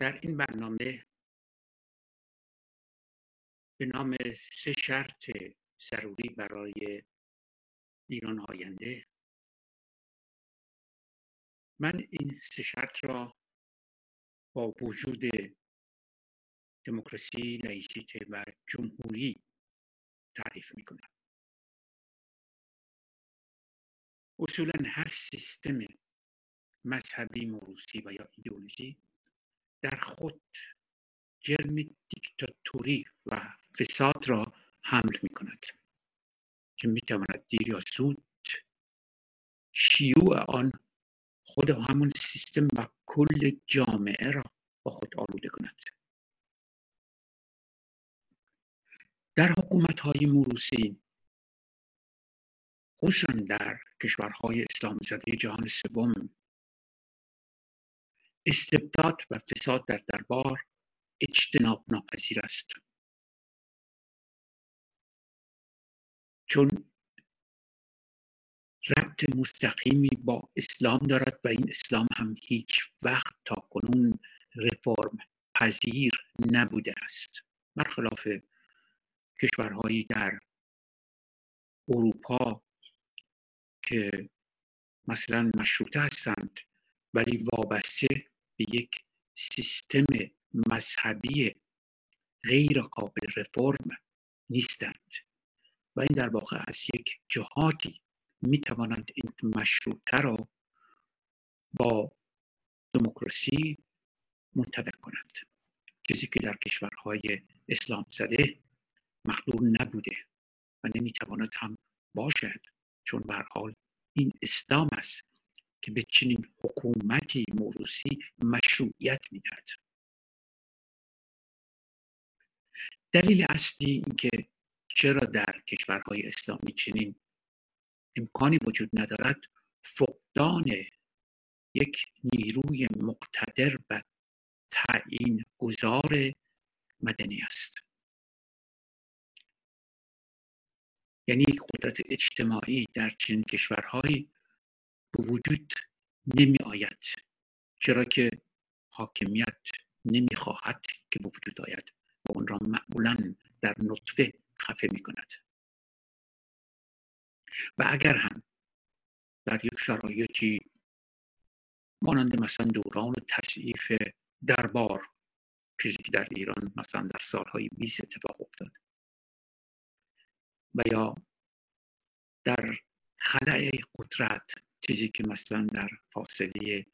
در این برنامه به نام سه شرط ضروری برای ایران آینده. من این سه شرط را با وجود دموکراسی، لایسیته و جمهوری تعریف می کنم اصولا هر سیستم مذهبی موروسی و یا ایدئولوژی در خود جرم دیکتاتوری و فساد را حمل می کند که می تواند دیر یا زود شیوع آن خود همون سیستم و کل جامعه را با خود آلوده کند. در حکومت های موروسی خصوصا در کشورهای اسلام زده جهان سوم استبداد و فساد در دربار اجتناب ناپذیر است. چون ربط مستقیمی با اسلام دارد و این اسلام هم هیچ وقت تا کنون رفرم پذیر نبوده است. برخلاف کشورهایی در اروپا که مثلا مشروطه هستند ولی وابسته به یک سیستم مذهبی غیر قابل رفرم نیستند. و این در واقع از یک جهاتی می توانند این مشروطه را با دموکراسی منطبق کنند. چیزی که در کشورهای اسلام زده مقدور نبوده و نمی‌تواند هم باشد چون به حال این اسلام است که به چنین حکومتی موروسی مشروعیت می‌دهد. دلیل اصلی اینکه چرا در کشورهای اسلامی چنین امکانی وجود ندارد فقدان یک نیروی مقتدر و تعیین گذار مدنی است. یعنی قدرت اجتماعی در چنین کشورهایی وجود نمی آید چرا که حاکمیت نمی‌خواهد که به وجود آید و اون را معمولا در نطفه خفه می کند و اگر هم در یک شرایطی مانند مثلا دوران تصعیف دربار چیزی که در ایران مثلا در سالهای 20 اتفاق افتاد و یا در خلع قدرت چیزی که مثلا در فاصله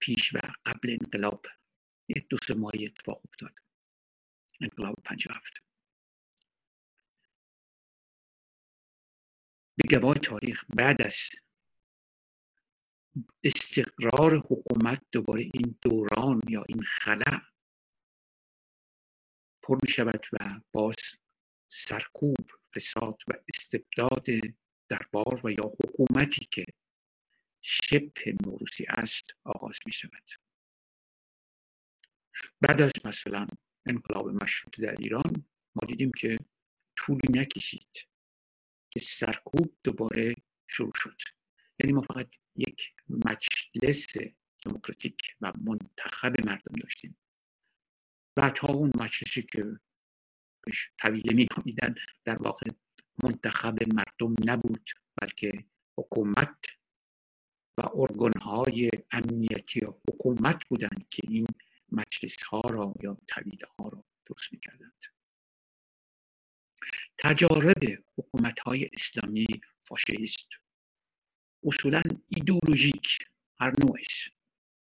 پیش و قبل انقلاب یک دو سه ماهی اتفاق افتاد. انقلاب هفت. به گواه تاریخ بعد از استقرار حکومت دوباره این دوران یا این خلع پر می شود و باز سرکوب فساد و استبداد دربار و یا حکومتی که شبه موروسی است آغاز می شود بعد از مثلا انقلاب مشروط در ایران ما دیدیم که طولی نکشید که سرکوب دوباره شروع شد. یعنی ما فقط یک مجلس دموکراتیک و منتخب مردم داشتیم. تا اون مجلسی که بهش طویله می در واقع منتخب مردم نبود بلکه حکومت و ارگان های امنیتی حکومت بودند که این مجلس ها را یا طویله ها را درست می کردند تجارب حکومت های اسلامی فاشیست. اصولا ایدولوژیک هر نوعش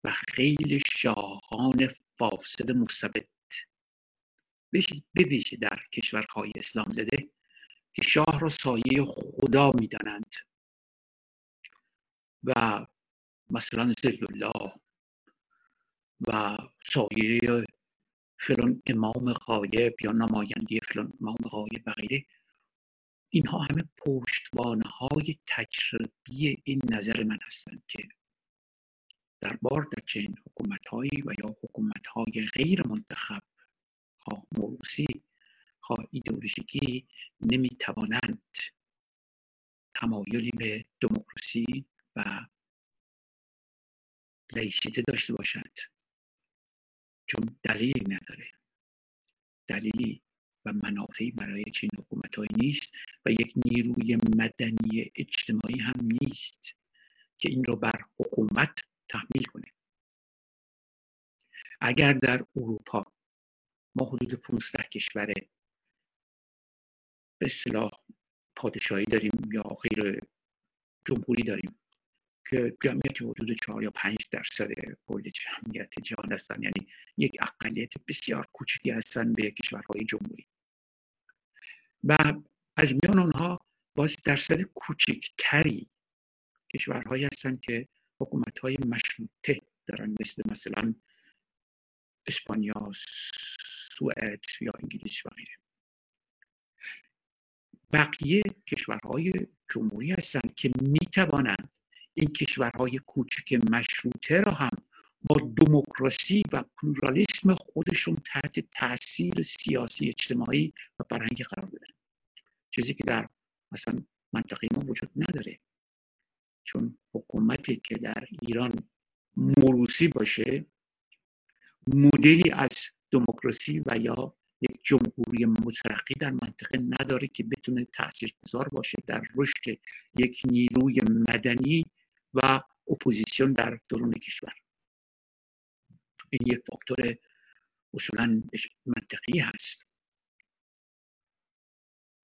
و خیلی شاهان فاسد مستبد بویژه در کشورهای اسلام زده که شاه را سایه خدا می‌دانند. و مثلا زل الله و سایه فلان امام غایب یا نماینده فلان امام غایب و غیره. اینها همه پشتوانه های تجربی این نظر من هستند که در بار در چنین حکومت و یا حکومت های غیر منتخب خواه موروسی ایدئولوژیکی نمی‌توانند تمایلی به دموکراسی و لیسیته داشته باشند. چون دلیلی نداره. دلیلی و منافعی برای چین حکومت نیست و یک نیروی مدنی اجتماعی هم نیست که این رو بر حکومت تحمیل کنه. اگر در اروپا ما حدود 15 کشور به اصطلاح پادشاهی داریم یا غیر جمهوری داریم که جمعیت حدود 4 یا 5 درصد کل جمعیت جهان هستن. یعنی یک اقلیت بسیار کوچکی هستن به کشورهای جمهوری. و از میان آنها باز درصد کوچکتری کشورهایی هستند که حکومت های مشروطه دارن مثل مثلا اسپانیا سوئد یا انگلیس و غیره. بقیه کشورهای جمهوری هستند که می‌توانند این کشورهای کوچک مشروطه را هم با دموکراسی و پلورالیسم خودشون تحت تاثیر سیاسی اجتماعی و فرهنگی قرار بدن. چیزی که در مثلا منطقه ما وجود نداره. چون حکومتی که در ایران موروسی باشه مدلی از دموکراسی و یا یک جمهوری مترقی در منطقه نداره که بتونه تاثیرگذار باشه در رشد یک نیروی مدنی و اپوزیسیون در درون کشور. این یک فاکتور اصولا منطقی هست.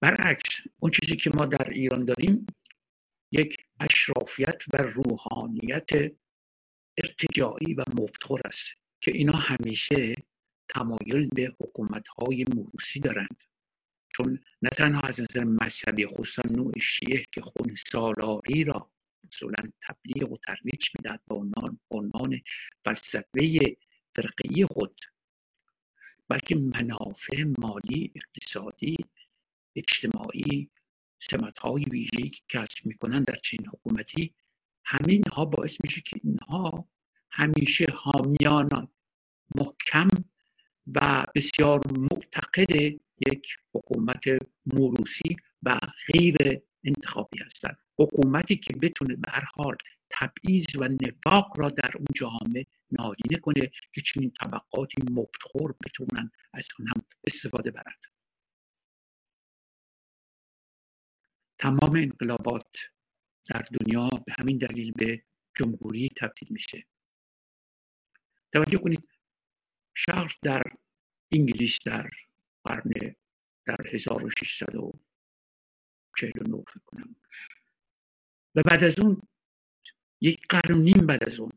برعکس اون چیزی که ما در ایران داریم یک اشرافیت و روحانیت ارتجاعی و مفتخر است که اینا همیشه تمایل به حکومت های موروسی دارند. چون نه تنها از نظر مذهبی خصوصا نوع شیعه که خون سالاری را اصولا تبلیغ و ترویج می‌دهد با عنوان, فلسفه فرقی خود بلکه منافع مالی اقتصادی اجتماعی سمت های ویژه‌ای که کسب می‌کنن در چین حکومتی همین ها باعث میشه که اینها همیشه حامیان محکم و بسیار معتقد یک حکومت موروسی و غیر انتخابی هستند. حکومتی که بتونه به هر حال تبعیض و نفاق را در اون جامعه نادیده کنه که چنین طبقاتی مفتخور بتونن از آن هم استفاده برند. تمام انقلابات در دنیا به همین دلیل به جمهوری تبدیل میشه. توجه کنید شرق در انگلیس در قرن در 1649 فکر کنم. و بعد از اون یک قرن نیم بعد از اون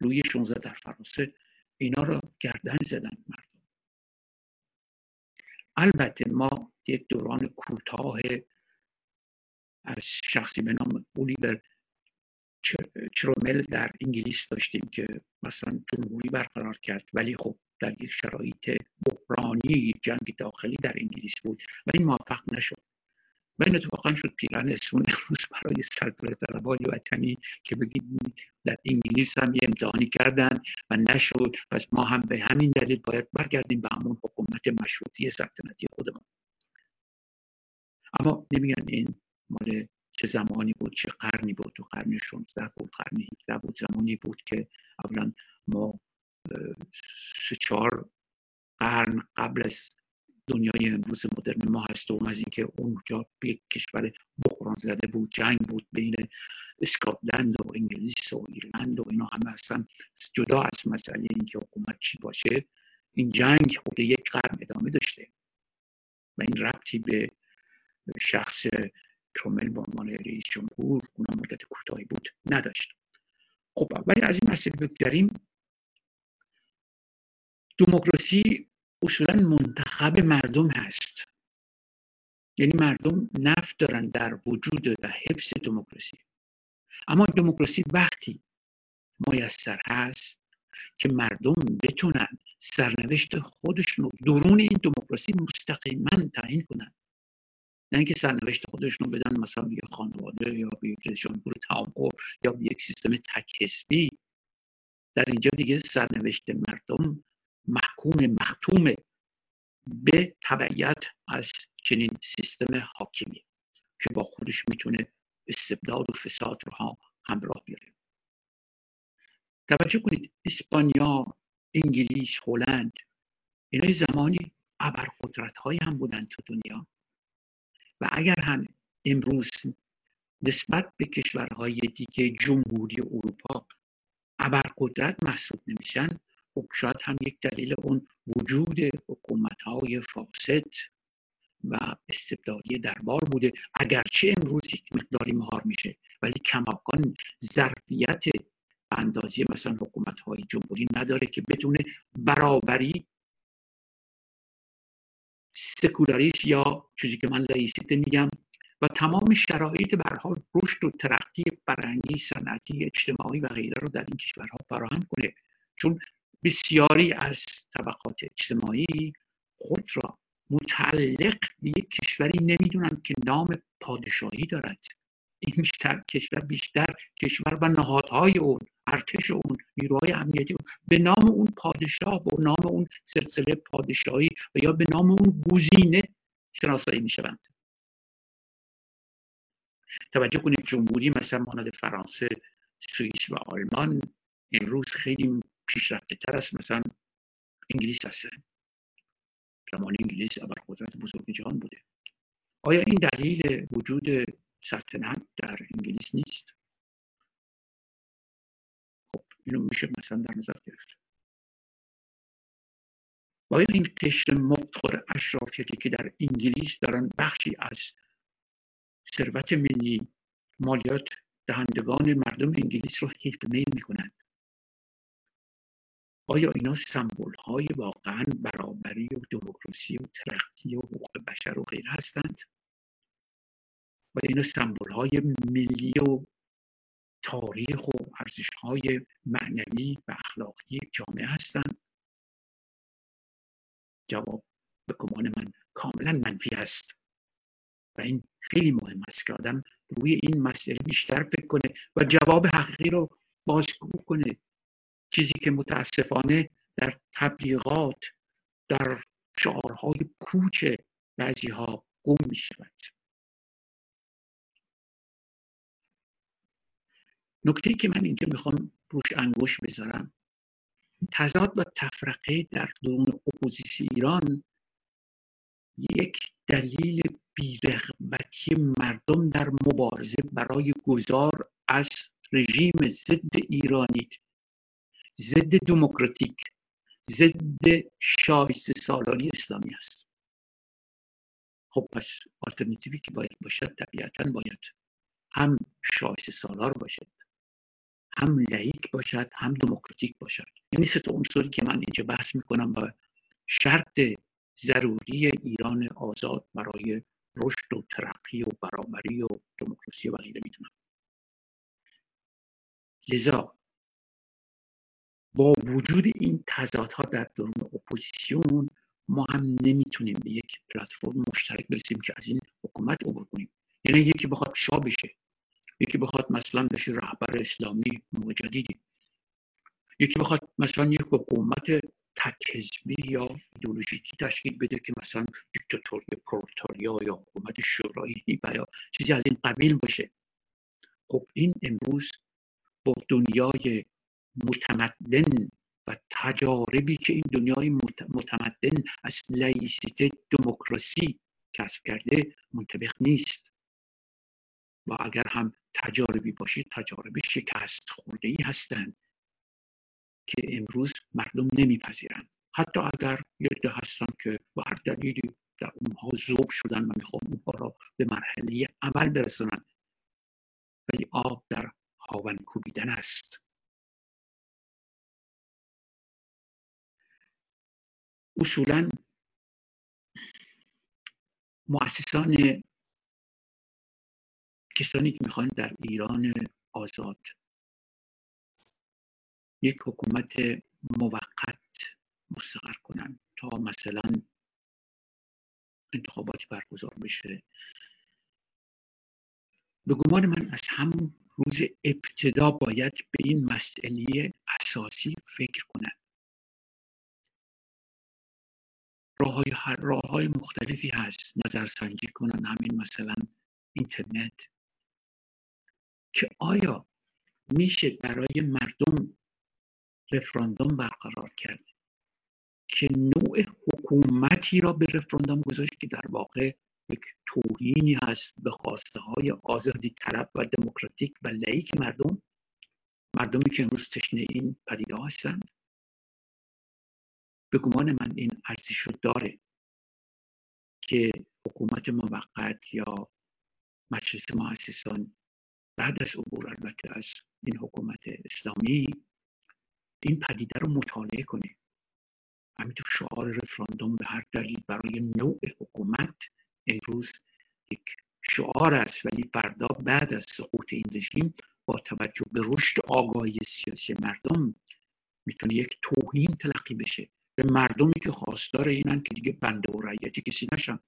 لوی 16 در فرانسه اینا را گردن زدن مردم. البته ما یک دوران کوتاه از شخصی به نام اولیور چرومل در انگلیس داشتیم که مثلا جمهوری برقرار کرد ولی خب در یک شرایط بحرانی جنگ داخلی در انگلیس بود و این موفق نشد. و این اتفاقا شد پیران اسمون روز برای سرکار طلبای وطنی که بگید در انگلیس هم یه امتحانی کردن و نشد. پس ما هم به همین دلیل باید برگردیم به همون حکومت مشروطی سلطنتی خودمون اما نمیگن این مال چه زمانی بود چه قرنی بود. تو قرن 16 بود قرن 17 بود زمانی بود که اولا ما سه چهار قرن قبل از دنیای امروز مدرن ما هستم از اینکه اونجا یک کشور بحران زده بود جنگ بود بین اسکاتلند و انگلیس و ایرلند و اینا همه هستن جدا از مسئله اینکه حکومت چی باشه این جنگ خود یک قرن ادامه داشته و این ربطی به شخص کامل به عنوان رئیس جمهور اونم مدت کوتاهی بود نداشت. خب ولی از این مسئله بگذریم. دموکراسی اصولا منتخب مردم هست. یعنی مردم نفت دارن در وجود و حفظ دموکراسی. اما دموکراسی وقتی میسر هست که مردم بتونن سرنوشت خودشون رو درون این دموکراسی مستقیما تعیین کنن. نه اینکه سرنوشت خودشون رو بدن مثلا به خانواده یا به یک جمهور تعامل یا به یک سیستم تک حزبی در اینجا دیگه سرنوشت مردم محکوم مختوم به تبعیت از چنین سیستم حاکمی که با خودش می‌تونه استبداد و فساد رو همراه بیاره. توجه کنید اسپانیا انگلیس هلند اینا زمانی ابرقدرت های هم بودن تو دنیا و اگر هم امروز نسبت به کشورهای دیگه جمهوری اروپا ابرقدرت محسوب نمیشن خب شاید هم یک دلیل اون وجود حکومت های فاسد و استبدادی دربار بوده. اگرچه امروز یک مقداری مهار میشه ولی کماکان ظرفیت اندازی مثلا حکومت های جمهوری نداره که بتونه برابری سکولاریسم یا چیزی که من لایسیته میگم و تمام شرایط به رشد و ترقی فرهنگی صنعتی اجتماعی و غیره رو در این کشورها فراهم کنه. چون بسیاری از طبقات اجتماعی خود را متعلق به یک کشوری نمی‌دونند که نام پادشاهی دارد. این بیشتر کشور بیشتر کشور و نهادهای اون ارتش اون نیروهای امنیتی اون به نام اون پادشاه به نام اون سلسله پادشاهی و یا به نام اون گزینه شناسایی می‌شوند. توجه کنید جمهوری مثلا مانند فرانسه سوئیس و آلمان امروز خیلی پیشرفته تر است. مثلا انگلیس هستن زمان انگلیس قدرت بزرگ جهان بوده. آیا این دلیل وجود سلطنت در انگلیس نیست؟ خب اینو میشه مثلا در نظر گرفت. آیا این قشر مفتخور اشرافیتی که در انگلیس دارن بخشی از ثروت ملی مالیات دهندگان مردم انگلیس رو حیف میل می‌کنند آیا اینا سمبول های واقعا برابری و دموکراسی و ترقی و حقوق بشر و غیر هستند؟ آیا اینا سمبول های ملی و تاریخ و ارزش های معنوی و اخلاقی جامعه هستند؟ جواب به گمان من کاملا منفی است. و این خیلی مهم است که آدم روی این مسئله بیشتر فکر کنه و جواب حقیقی رو بازگو کنه. چیزی که متاسفانه در تبلیغات در شعارهای پوچ بعضی ها گم می شود نکته که من اینجا می‌خوام روش انگوش بذارم تضاد و تفرقه در درون اپوزیسی ایران یک دلیل بیرغبتی مردم در مبارزه برای گذار از رژیم ضد ایرانی ضد دموکراتیک ضد شایسته سالاری اسلامی است. خب پس آلترناتیوی که باید باشد طبیعتا باید هم شایسته سالار باشد هم لائیک باشد هم دموکراتیک باشد. یعنی سه عنصری که من اینجا بحث می‌کنم و شرط ضروری ایران آزاد برای رشد و ترقی و برابری و دموکراسی و غیره می‌دونم لذا با وجود این تضادها در درون اپوزیسیون ما هم نمی‌تونیم به یک پلتفرم مشترک برسیم که از این حکومت عبور کنیم. یعنی یکی بخواد شاه بشه یکی بخواد مثلا بشه رهبر اسلامی مجددی یکی بخواد مثلا یک حکومت تک یا ایدولوژیکی تشکیل بده که مثلا دیکتاتوری پرولتاریا یا حکومت شورایی و یا چیزی از این قبیل باشه. خب این امروز با دنیای متمدن و تجاربی که این دنیای متمدن از لایسیته دموکراسی کسب کرده منطبق نیست. و اگر هم تجاربی باشید تجارب شکست خورده ای هستند که امروز مردم نمیپذیرند. حتی اگر یه هستن که با هر دلیلی در اونها ذوب شدن و می‌خوان اونها را به مرحله عمل برسونن ولی آب در هاون کوبیدن است. اصولا مؤسسان کسانی که می‌خوان در ایران آزاد. یک حکومت موقت مستقر کنن تا مثلا انتخاباتی برگزار بشه. به گمان من از همون روز ابتدا باید به این مسئله اساسی فکر کنن راه های, راه های مختلفی هست. نظرسنجی کنن همین مثلا اینترنت. که آیا میشه برای مردم رفراندوم برقرار کرد؟ که نوع حکومتی را به رفراندوم گذاشت که در واقع یک توهینی هست به خواسته های آزادی طلب و دموکراتیک و لایک مردم. مردمی که امروز تشنه این پدیده هستند به گمان من این ارزش رو داره که حکومت موقت یا مجلس مؤسسان بعد از عبور البته از این حکومت اسلامی این پدیده رو مطالعه کنه. همینطور شعار رفراندوم به هر دلیل برای نوع حکومت امروز یک شعار است ولی فردا بعد از سقوط این رژیم با توجه به رشد آگاهی سیاسی مردم می‌تونه یک توهین تلقی بشه. به مردمی که خواستار اینن که دیگه بنده و رعیتی کسی نشن.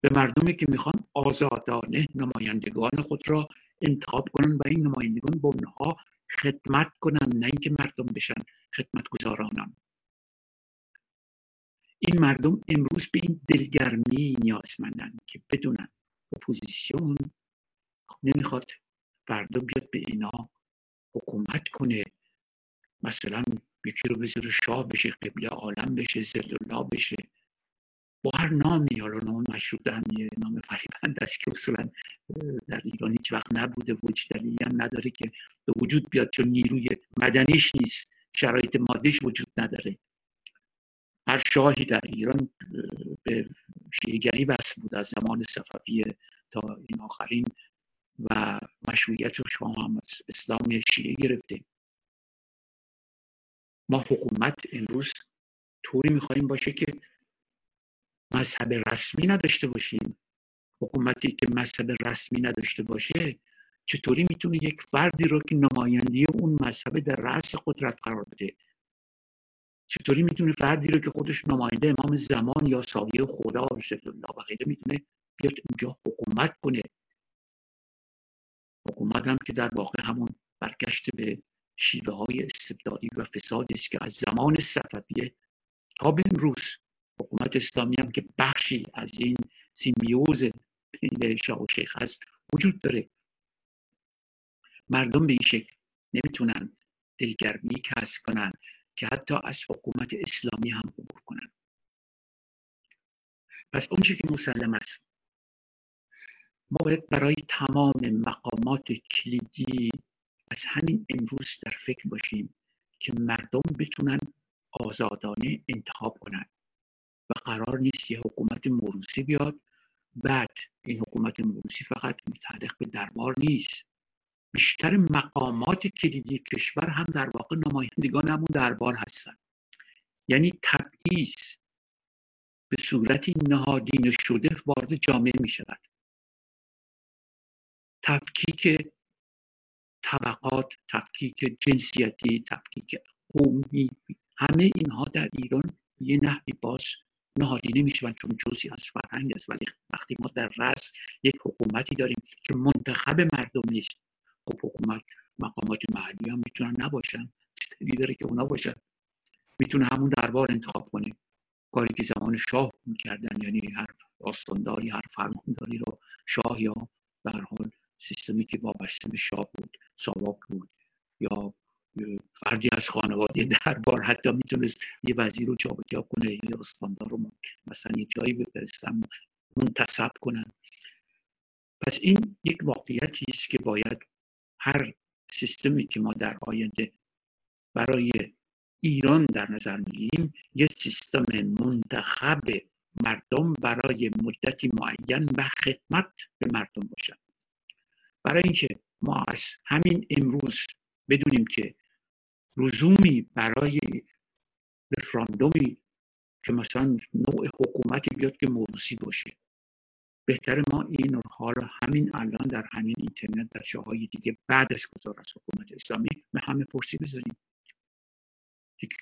به مردمی که می‌خوان آزادانه نمایندگان خود را انتخاب کنن و این نمایندگان به اونها خدمت کنن نه اینکه مردم بشن خدمت گذارانم این مردم امروز به این دلگرمی نیازمندن که بدونن اپوزیسیون نمی‌خواد فردا بیاد به اینا حکومت کنه. مثلا یکی رو بذاره شاه بشه قبله عالم بشه زل الله بشه. با هر نامی حالا نام مشروط هم یه نام فریبند است که اصولا در ایران هیچ وقت نبوده وجود دلیلی هم نداره که به وجود بیاد چون نیروی مدنیش نیست شرایط مادیش وجود نداره. هر شاهی در ایران به شیعگری وصل بود از زمان صفویه تا این آخرین و مشروعیت رو شما هم از اسلام شیعه گرفته. ما حکومت امروز طوری می‌خواهیم باشه که مذهب رسمی نداشته باشیم. حکومتی که مذهب رسمی نداشته باشه چطوری می‌تونه یک فردی رو که نمایندی اون مذهب در رأس قدرت قرار بده؟ چطوری می‌تونه فردی رو که خودش نماینده امام زمان یا سایه خدا و غیره می‌تونه بیاد اونجا حکومت کنه؟ حکومت هم که در واقع همون برگشت به شیوه های استبدادی و فسادی است که از زمان صفویه تا به امروز حکومت اسلامی هم که بخشی از این سیمیوز بین شاه و شیخ هست وجود داره. مردم به این شکل نمی‌تونن دلگرمی کسب کنن که حتی از حکومت اسلامی هم عبور کنن. پس اونچه که مسلم است ما باید برای تمام مقامات کلیدی از همین امروز در فکر باشیم که مردم بتونن آزادانه انتخاب کنند و قرار نیست یه حکومت موروسی بیاد. بعد این حکومت موروسی فقط متعلق به دربار نیست. بیشتر مقامات کلیدی کشور هم در واقع نمایندگان همون دربار هستن. یعنی تبعیض به صورتی نهادینه شده وارد جامعه می شود تفکیک طبقات تفکیک جنسیتی تفکیک قومی همه اینها در ایران یه نحوی باز نهادینه می‌شوند چون جزی از فرهنگ است ولی وقتی ما در رأس یک حکومتی داریم که منتخب مردم نیست خب حکومت مقامات محلی هم می‌تونن نباشن چطوری داره که اونا باشن؟ می‌تونه همون دربار انتخاب کنه. کاری که زمان شاه می‌کردن یعنی هر آستانداری هر فرمانداری رو شاه یا به حال سیستمی که وابسته به شاه بود. ساواک بود یا فردی از خانواده دربار حتی می‌تونست یه وزیر رو جابجا کنه یا استاندار رو مثلا یه جایی بفرستن منتصب کنن پس این یک واقعیتی است که باید هر سیستمی که ما در آینده برای ایران در نظر می‌گیریم یه سیستم منتخب مردم برای مدتی معین و خدمت به مردم باشد. برای اینکه ما از همین امروز بدونیم که لزومی برای رفراندومی که مثلا نوع حکومتی بیاد که موروسی باشه. بهتر ما این حال همین الان در همین اینترنت در جاهای دیگه بعد از گذار از حکومت اسلامی به همه پرسی بذاریم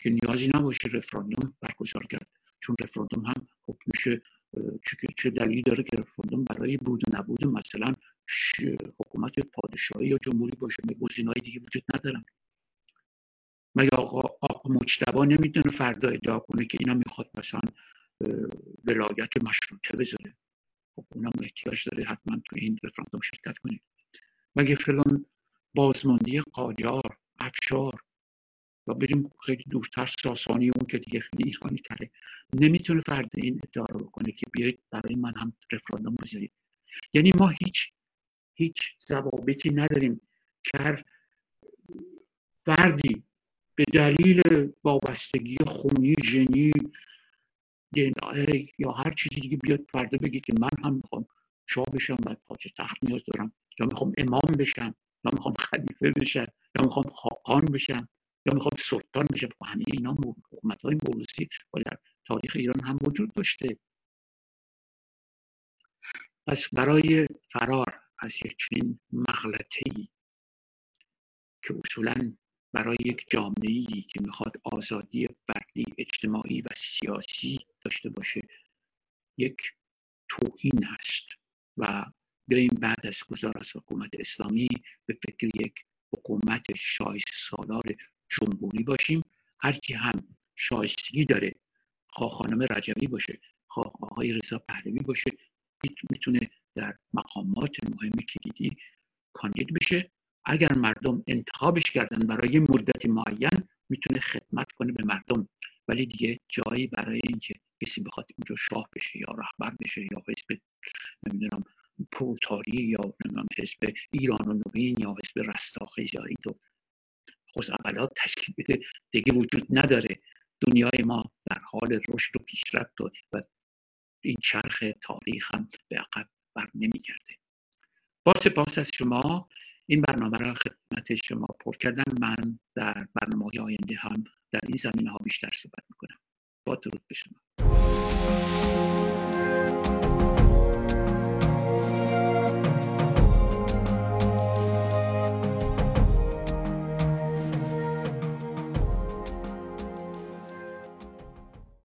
که نیازی نباشه رفراندوم برگزار کرد. چون رفراندوم هم خب میشه چه دلیلی داره که رفراندوم برای بود و نبود مثلا حکومت پادشاهی یا جمهوری باشه. گزینه‌های دیگه وجود ندارن مگه آقا آقا مجتبا نمی‌تونه فردا ادعا کنه که اینا می‌خواد مثلا ولایت مشروطه بذاره. خب اونم احتیاج داره حتما تو این رفراندوم شرکت کنید مگه فلان بازماندی قاجار افشار و بریم خیلی دورتر ساسانی اون که دیگه خیلی ایرانی تره. نمی‌تونه فرد این ادعا رو بکنه که بیایید برای من هم رفراندوم بذارید یعنی ما هیچ هیچ ضوابطی نداریم که فردی به دلیل وابستگی خونی ژنی یا هر چیزی دیگه بیاد فردا بگی که من هم می‌خوام شاه بشم و پاچه تخت نیاز دارم یا می‌خوام امام بشم یا می‌خوام خلیفه بشم یا می‌خوام خاقان بشم یا می‌خوام سلطان بشم. خب همه اینا حکومت های موروسی و در تاریخ ایران هم وجود داشته. پس برای فرار از یک چنین مغلطه ای که اصولا برای یک جامعه که می‌خواد آزادی فردی اجتماعی و سیاسی داشته باشه یک توهین هست و بیاییم بعد از گذار از حکومت اسلامی به فکر یک حکومت شایست سالار جمهوری باشیم. هر کی هم شایستگی داره خواه خانم رجبی باشه خواه آقای رضا پهلوی باشه می‌تونه در مقامات مهم کلیدی کاندید بشه. اگر مردم انتخابش کردن برای مدت معین می‌تونه خدمت کنه به مردم. ولی دیگه جایی برای اینکه کسی بخواد اونجا شاه بشه یا رهبر بشه یا حزب نمی‌دونم پروتاری یا نمی‌دونم حزب ایران و نوین یا حزب رستاخیز یا این تو خوزعبلات تشکیل بده دیگه وجود نداره. دنیای ما در حال رشد و پیشرفت و این چرخ تاریخ هم به عقب بر نمیگرده. با سپاس از شما این برنامه را خدمت شما پر کردم من در برنامه های آینده هم در این زمینه ها بیشتر صحبت می‌کنم. با درود به شما.